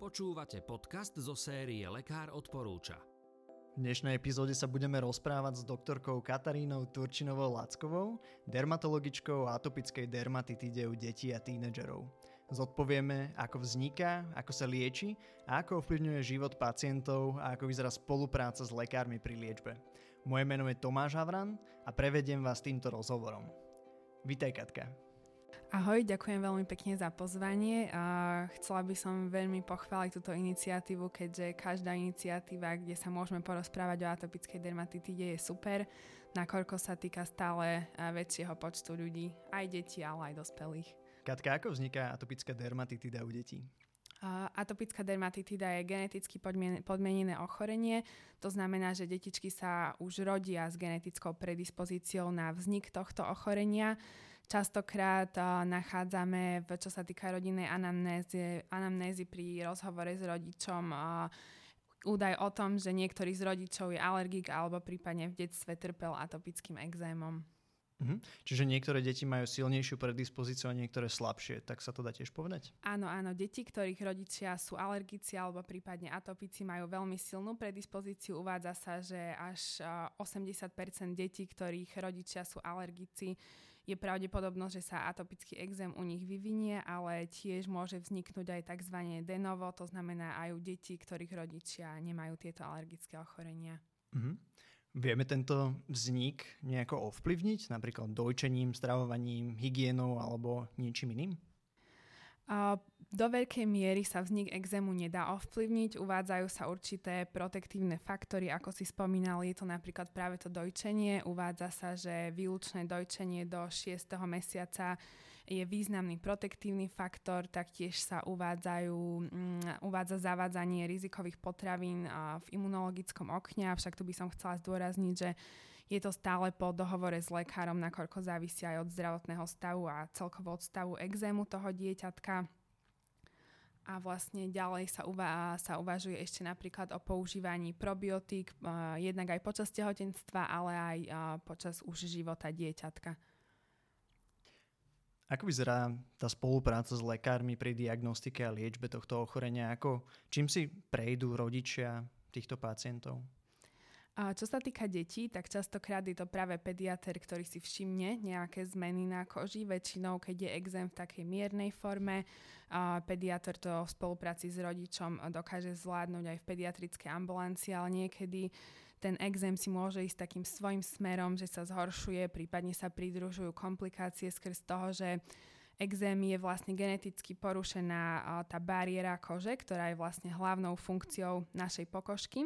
Počúvate podcast zo série Lekár odporúča. V dnešnej epizóde sa budeme rozprávať s doktorkou Katarínou Turčinovou Lackovou, dermatologičkou atopickej dermatitide u detí a tínedžerov. Zodpovieme, ako vzniká, ako sa lieči a ako ovplyvňuje život pacientov a ako vyzerá spolupráca s lekármi pri liečbe. Moje meno je Tomáš Havran a prevediem vás týmto rozhovorom. Vítaj Katka. Ahoj, ďakujem veľmi pekne za pozvanie a chcela by som veľmi pochváliť túto iniciatívu, keďže každá iniciatíva, kde sa môžeme porozprávať o atopickej dermatitide je super, nakoľko sa týka stále väčšieho počtu ľudí, aj detí, ale aj dospelých. Katka, ako vzniká atopická dermatitida u detí? Atopická dermatitida je geneticky podmienené ochorenie, to znamená, že detičky sa už rodia s genetickou predispozíciou na vznik tohto ochorenia. Častokrát nachádzame, čo sa týka rodinnej anamnézy, anamnézy pri rozhovore s rodičom, údaj o tom, že niektorý z rodičov je alergik alebo prípadne v detstve trpel atopickým exémom. Mhm. Čiže niektoré deti majú silnejšiu predispozíciu a niektoré slabšie, tak sa to dá tiež povedať? Áno, áno. Deti, ktorých rodičia sú alergici alebo prípadne atopici, majú veľmi silnú predispozíciu. Uvádza sa, že až 80% detí, ktorých rodičia sú alergici, je pravdepodobnosť, že sa atopický exém u nich vyvinie, ale tiež môže vzniknúť aj tzv. denovo, to znamená aj u detí, ktorých rodičia nemajú tieto alergické ochorenia. Mhm. Vieme tento vznik nejako ovplyvniť, napríklad dojčením, stravovaním, hygienou alebo niečím iným? Do veľkej miery sa vznik exému nedá ovplyvniť, uvádzajú sa určité protektívne faktory, ako si spomínal, je to napríklad práve to dojčenie. Uvádza sa, že výlučné dojčenie do 6. mesiaca je významný protektívny faktor, taktiež sa uvádzajú, um, uvádza zavádzanie rizikových potravín v imunologickom okne, avšak tu by som chcela zdôrazniť, že je to stále po dohovore s lekárom, nakoľko závisí aj od zdravotného stavu a celkovo od stavu exému toho dieťatka. A vlastne ďalej sa, uva- sa uvažuje ešte napríklad o používaní probiotík, uh, jednak aj počas tehotenstva, ale aj uh, počas už života dieťatka. Ako vyzerá tá spolupráca s lekármi pri diagnostike a liečbe tohto ochorenia? Ako, čím si prejdú rodičia týchto pacientov? A čo sa týka detí, tak častokrát je to práve pediater, ktorý si všimne nejaké zmeny na koži. Väčšinou, keď je exém v takej miernej forme, a pediater to v spolupráci s rodičom dokáže zvládnuť aj v pediatrickej ambulancii, ale niekedy ten exém si môže ísť takým svojim smerom, že sa zhoršuje, prípadne sa pridružujú komplikácie skrz toho, že exém je vlastne geneticky porušená tá bariéra kože, ktorá je vlastne hlavnou funkciou našej pokožky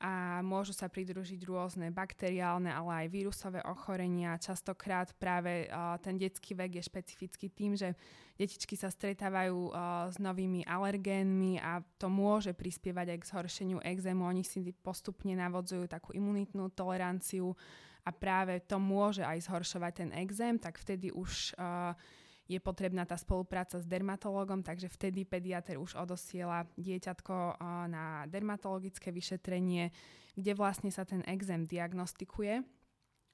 a môžu sa pridružiť rôzne bakteriálne, ale aj vírusové ochorenia. Častokrát práve ten detský vek je špecifický tým, že detičky sa stretávajú s novými alergénmi a to môže prispievať aj k zhoršeniu exému. Oni si postupne navodzujú takú imunitnú toleranciu a práve to môže aj zhoršovať ten exém, tak vtedy už uh, je potrebná tá spolupráca s dermatologom, takže vtedy pediater už odosiela dieťatko na dermatologické vyšetrenie, kde vlastne sa ten exém diagnostikuje.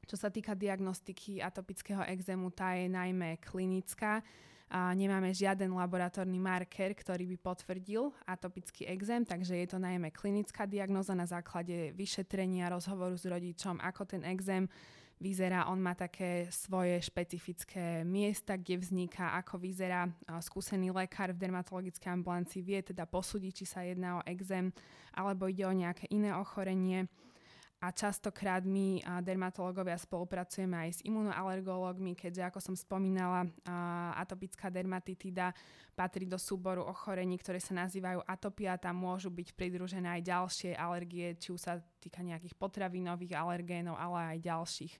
Čo sa týka diagnostiky atopického exému, tá je najmä klinická. A nemáme žiaden laboratórny marker, ktorý by potvrdil atopický exém, takže je to najmä klinická diagnoza na základe vyšetrenia, rozhovoru s rodičom, ako ten exém vyzerá. On má také svoje špecifické miesta, kde vzniká, ako vyzerá. Skúsený lekár v dermatologickej ambulancii vie teda posúdiť, či sa jedná o exém alebo ide o nejaké iné ochorenie a častokrát my dermatológovia spolupracujeme aj s imunoalergológmi, keďže ako som spomínala, atopická dermatitida patrí do súboru ochorení, ktoré sa nazývajú atopia. Tam môžu byť pridružené aj ďalšie alergie, či už sa týka nejakých potravinových alergénov, ale aj ďalších.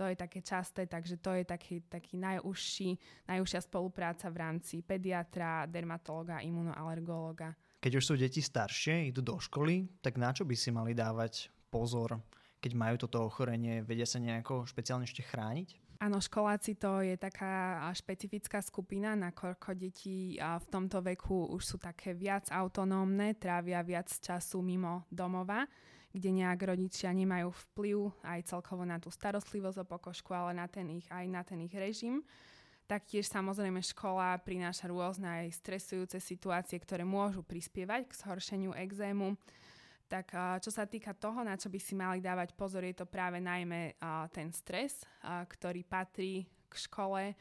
To je také časté, takže to je taký, taký najúžší, najúžšia spolupráca v rámci pediatra, dermatológa, imunoalergológa. Keď už sú deti staršie, idú do školy, tak na čo by si mali dávať pozor, keď majú toto ochorenie, vedia sa nejako špeciálne ešte chrániť? Áno, školáci to je taká špecifická skupina, nakoľko deti v tomto veku už sú také viac autonómne, trávia viac času mimo domova, kde nejak rodičia nemajú vplyv aj celkovo na tú starostlivosť o pokožku, ale na ten ich, aj na ten ich režim. Taktiež samozrejme škola prináša rôzne aj stresujúce situácie, ktoré môžu prispievať k zhoršeniu exému. Tak čo sa týka toho, na čo by si mali dávať pozor, je to práve najmä ten stres, ktorý patrí k škole.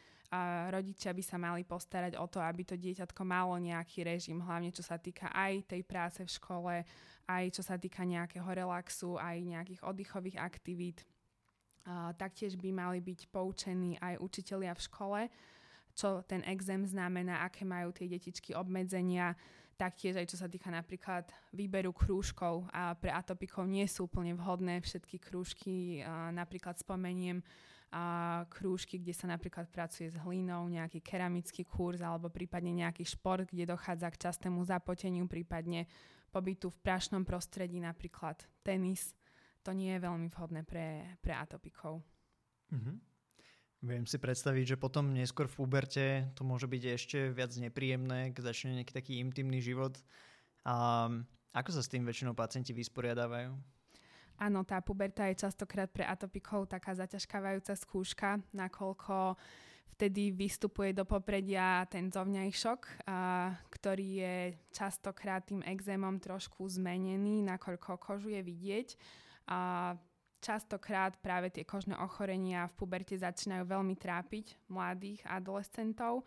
Rodičia by sa mali postarať o to, aby to dieťatko malo nejaký režim, hlavne čo sa týka aj tej práce v škole, aj čo sa týka nejakého relaxu, aj nejakých oddychových aktivít. Taktiež by mali byť poučení aj učitelia v škole, čo ten exém znamená, aké majú tie detičky obmedzenia, taktiež aj čo sa týka napríklad výberu krúžkov a pre atopikov nie sú úplne vhodné všetky krúžky, napríklad spomeniem a krúžky, kde sa napríklad pracuje s hlinou, nejaký keramický kurz alebo prípadne nejaký šport, kde dochádza k častému zapoteniu, prípadne pobytu v prašnom prostredí, napríklad tenis. To nie je veľmi vhodné pre, pre atopikov. Mm-hmm. Viem si predstaviť, že potom neskôr v puberte to môže byť ešte viac nepríjemné, keď začne nejaký taký intimný život. A ako sa s tým väčšinou pacienti vysporiadávajú? Áno, tá puberta je častokrát pre atopikov taká zaťažkávajúca skúška, nakoľko vtedy vystupuje do popredia ten zovňajšok, a, ktorý je častokrát tým exémom trošku zmenený, nakoľko kožu je vidieť. A častokrát práve tie kožné ochorenia v puberte začínajú veľmi trápiť mladých adolescentov.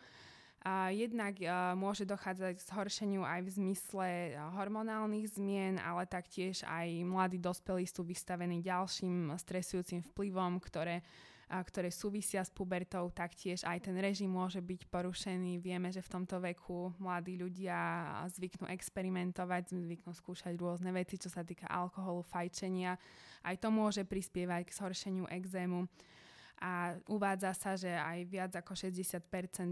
Jednak a, môže dochádzať k zhoršeniu aj v zmysle hormonálnych zmien, ale taktiež aj mladí dospelí sú vystavení ďalším stresujúcim vplyvom, ktoré ktoré súvisia s pubertou, taktiež aj ten režim môže byť porušený. Vieme, že v tomto veku mladí ľudia zvyknú experimentovať, zvyknú skúšať rôzne veci, čo sa týka alkoholu, fajčenia. Aj to môže prispievať k zhoršeniu exému. A uvádza sa, že aj viac ako 60%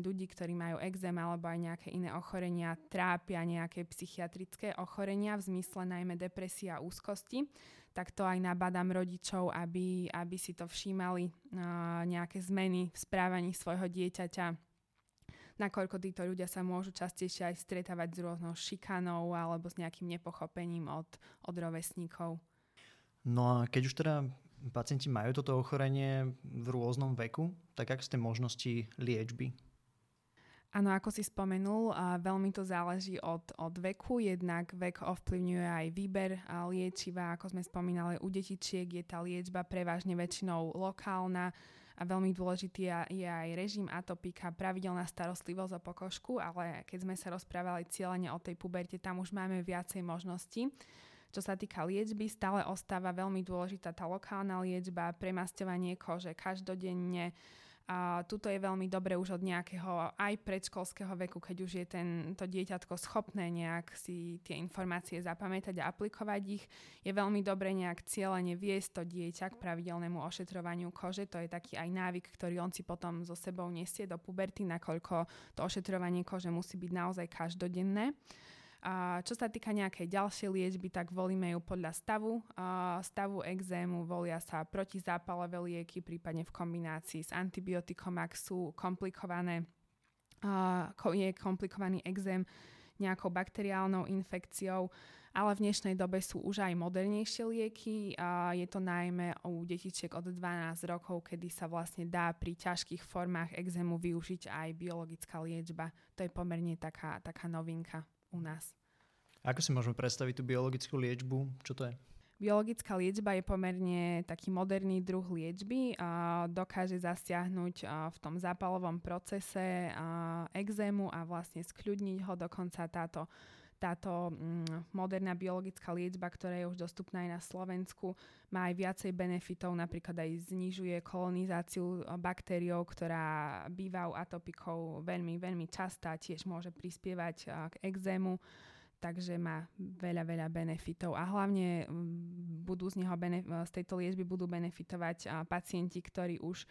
ľudí, ktorí majú exém alebo aj nejaké iné ochorenia, trápia nejaké psychiatrické ochorenia v zmysle najmä depresia a úzkosti tak to aj nabadám rodičov, aby, aby si to všímali nejaké zmeny v správaní svojho dieťaťa nakoľko títo ľudia sa môžu častejšie aj stretávať s rôznou šikanou alebo s nejakým nepochopením od, od rovesníkov. No a keď už teda pacienti majú toto ochorenie v rôznom veku, tak aké sú tie možnosti liečby? Áno, ako si spomenul, veľmi to záleží od, od veku. Jednak vek ovplyvňuje aj výber liečiva. Ako sme spomínali, u detičiek je tá liečba prevažne väčšinou lokálna a veľmi dôležitý je aj režim atopika, pravidelná starostlivosť o pokožku, ale keď sme sa rozprávali cieľene o tej puberte, tam už máme viacej možností. Čo sa týka liečby, stále ostáva veľmi dôležitá tá lokálna liečba, premasťovanie kože každodenne, a tuto je veľmi dobre už od nejakého aj predškolského veku, keď už je ten, to dieťatko schopné nejak si tie informácie zapamätať a aplikovať ich. Je veľmi dobre nejak cieľene viesť to dieťa k pravidelnému ošetrovaniu kože. To je taký aj návyk, ktorý on si potom so sebou nesie do puberty, nakoľko to ošetrovanie kože musí byť naozaj každodenné. A čo sa týka nejakej ďalšej liečby, tak volíme ju podľa stavu. A stavu exému volia sa protizápalové lieky, prípadne v kombinácii s antibiotikom, ak sú komplikované, je komplikovaný exém nejakou bakteriálnou infekciou, ale v dnešnej dobe sú už aj modernejšie lieky a je to najmä u detičiek od 12 rokov, kedy sa vlastne dá pri ťažkých formách exému využiť aj biologická liečba. To je pomerne taká, taká novinka u nás. Ako si môžeme predstaviť tú biologickú liečbu? Čo to je? Biologická liečba je pomerne taký moderný druh liečby a dokáže zasiahnuť v tom zápalovom procese exému a vlastne skľudniť ho. Dokonca táto, táto mm, moderná biologická liečba, ktorá je už dostupná aj na Slovensku, má aj viacej benefitov, napríklad aj znižuje kolonizáciu baktériou, ktorá býva u atopikov veľmi, veľmi častá, tiež môže prispievať k exému takže má veľa, veľa benefitov. A hlavne mm, budú z, neho z tejto liečby budú benefitovať pacienti, ktorí už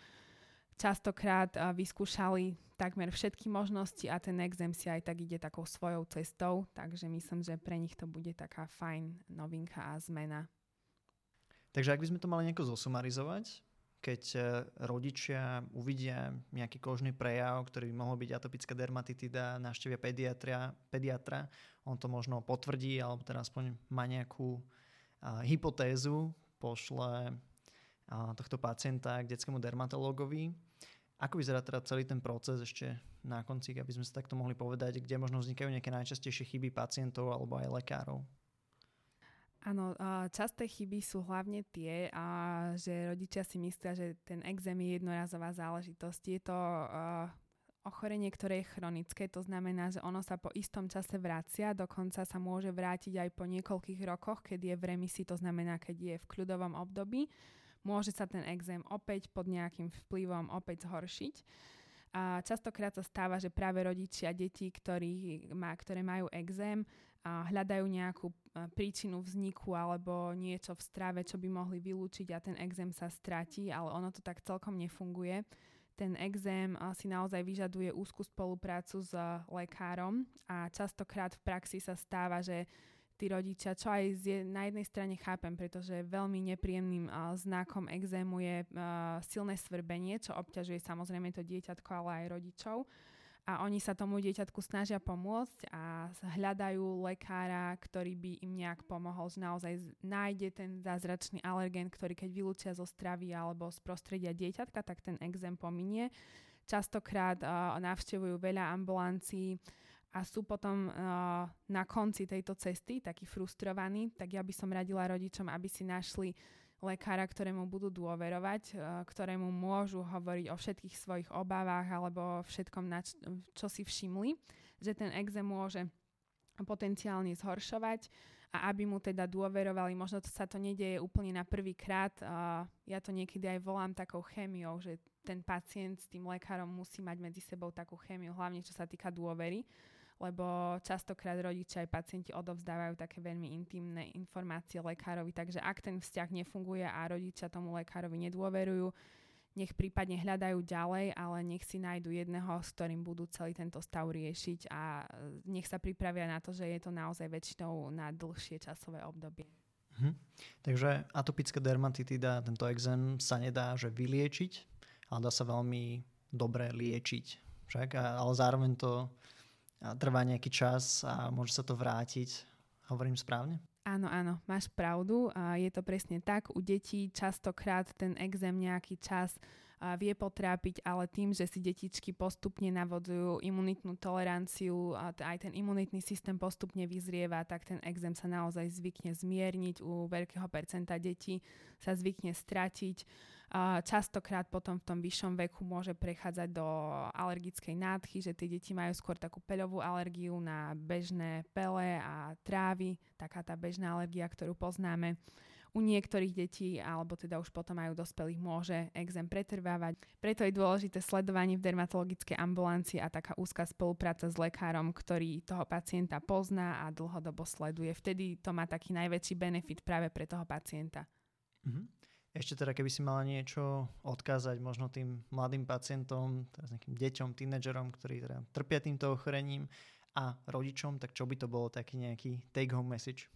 častokrát vyskúšali takmer všetky možnosti a ten exém si aj tak ide takou svojou cestou, takže myslím, že pre nich to bude taká fajn novinka a zmena. Takže ak by sme to mali nejako zosumarizovať, keď e, rodičia uvidia nejaký kožný prejav, ktorý by mohol byť atopická dermatitida, navštevia pediatra, pediatra, on to možno potvrdí, alebo teda aspoň má nejakú a, hypotézu, pošle a, tohto pacienta k detskému dermatológovi. Ako vyzerá teda celý ten proces ešte na konci, aby sme sa takto mohli povedať, kde možno vznikajú nejaké najčastejšie chyby pacientov alebo aj lekárov? Áno, časté chyby sú hlavne tie, že rodičia si myslia, že ten exém je jednorazová záležitosť. Je to ochorenie, ktoré je chronické, to znamená, že ono sa po istom čase vracia, dokonca sa môže vrátiť aj po niekoľkých rokoch, keď je v remisii, to znamená, keď je v kľudovom období. Môže sa ten exém opäť pod nejakým vplyvom opäť zhoršiť. A častokrát sa stáva, že práve rodičia detí, ktorí má, ktoré majú exém, a hľadajú nejakú príčinu vzniku alebo niečo v strave, čo by mohli vylúčiť a ten exém sa stratí, ale ono to tak celkom nefunguje. Ten exém si naozaj vyžaduje úzkú spoluprácu s lekárom a častokrát v praxi sa stáva, že tí rodičia, čo aj z, na jednej strane chápem, pretože veľmi nepríjemným uh, znakom exému je uh, silné svrbenie, čo obťažuje samozrejme to dieťatko, ale aj rodičov a oni sa tomu dieťatku snažia pomôcť a hľadajú lekára, ktorý by im nejak pomohol, že naozaj nájde ten zázračný alergén, ktorý keď vylúčia zo stravy alebo z prostredia dieťatka, tak ten exém pominie. Častokrát uh, navštevujú veľa ambulancií a sú potom uh, na konci tejto cesty takí frustrovaní, tak ja by som radila rodičom, aby si našli lekára, ktorému budú dôverovať, e, ktorému môžu hovoriť o všetkých svojich obavách alebo všetkom, na č- čo si všimli, že ten exém môže potenciálne zhoršovať a aby mu teda dôverovali, možno to sa to nedieje úplne na prvý krát, uh, ja to niekedy aj volám takou chémiou, že ten pacient s tým lekárom musí mať medzi sebou takú chémiu, hlavne čo sa týka dôvery, lebo častokrát rodičia aj pacienti odovzdávajú také veľmi intimné informácie lekárovi, takže ak ten vzťah nefunguje a rodičia tomu lekárovi nedôverujú, nech prípadne hľadajú ďalej, ale nech si nájdu jedného, s ktorým budú celý tento stav riešiť a nech sa pripravia na to, že je to naozaj väčšinou na dlhšie časové obdobie. Mhm. Takže atopická dermatitida, tento exém sa nedá že vyliečiť, ale dá sa veľmi dobre liečiť. Však? Ale zároveň to trvá nejaký čas a môže sa to vrátiť. Hovorím správne? Áno, áno, máš pravdu. Je to presne tak. U detí častokrát ten exém nejaký čas vie potrápiť, ale tým, že si detičky postupne navodzujú imunitnú toleranciu a aj ten imunitný systém postupne vyzrieva, tak ten exém sa naozaj zvykne zmierniť. U veľkého percenta detí sa zvykne stratiť Častokrát potom v tom vyššom veku môže prechádzať do alergickej nádchy, že tie deti majú skôr takú peľovú alergiu na bežné pele a trávy, taká tá bežná alergia, ktorú poznáme. U niektorých detí, alebo teda už potom majú dospelých, môže exém pretrvávať. Preto je dôležité sledovanie v dermatologickej ambulancii a taká úzka spolupráca s lekárom, ktorý toho pacienta pozná a dlhodobo sleduje. Vtedy to má taký najväčší benefit práve pre toho pacienta. Mm-hmm. Ešte teda, keby si mala niečo odkázať možno tým mladým pacientom, teraz nejakým deťom, tínedžerom, ktorí teda trpia týmto ochorením a rodičom, tak čo by to bolo taký nejaký take-home message?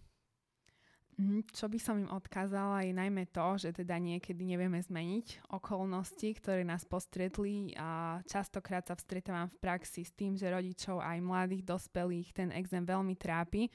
Mhm, čo by som im odkázala je najmä to, že teda niekedy nevieme zmeniť okolnosti, ktoré nás postretli a častokrát sa vstretávam v praxi s tým, že rodičov aj mladých dospelých ten exém veľmi trápi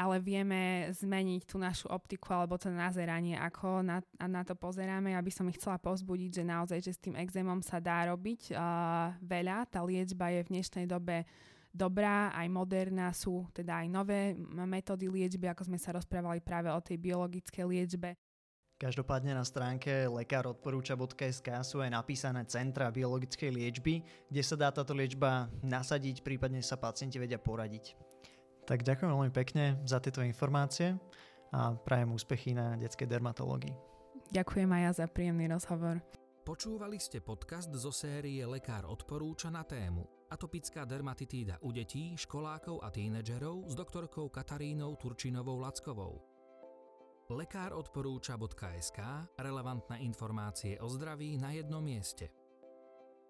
ale vieme zmeniť tú našu optiku alebo to nazeranie, ako na, na to pozeráme. Ja by som ich chcela pozbudiť, že naozaj, že s tým exémom sa dá robiť uh, veľa. Tá liečba je v dnešnej dobe dobrá, aj moderná, sú teda aj nové metódy liečby, ako sme sa rozprávali práve o tej biologickej liečbe. Každopádne na stránke lekárodporúča.sk sú aj napísané centra biologickej liečby, kde sa dá táto liečba nasadiť, prípadne sa pacienti vedia poradiť. Tak ďakujem veľmi pekne za tieto informácie a prajem úspechy na detskej dermatológii. Ďakujem aj ja za príjemný rozhovor. Počúvali ste podcast zo série Lekár odporúča na tému atopická dermatitída u detí, školákov a tínedžerov s doktorkou Katarínou Turčinovou Lackovou. Lekár odporúča.sk relevantné informácie o zdraví na jednom mieste.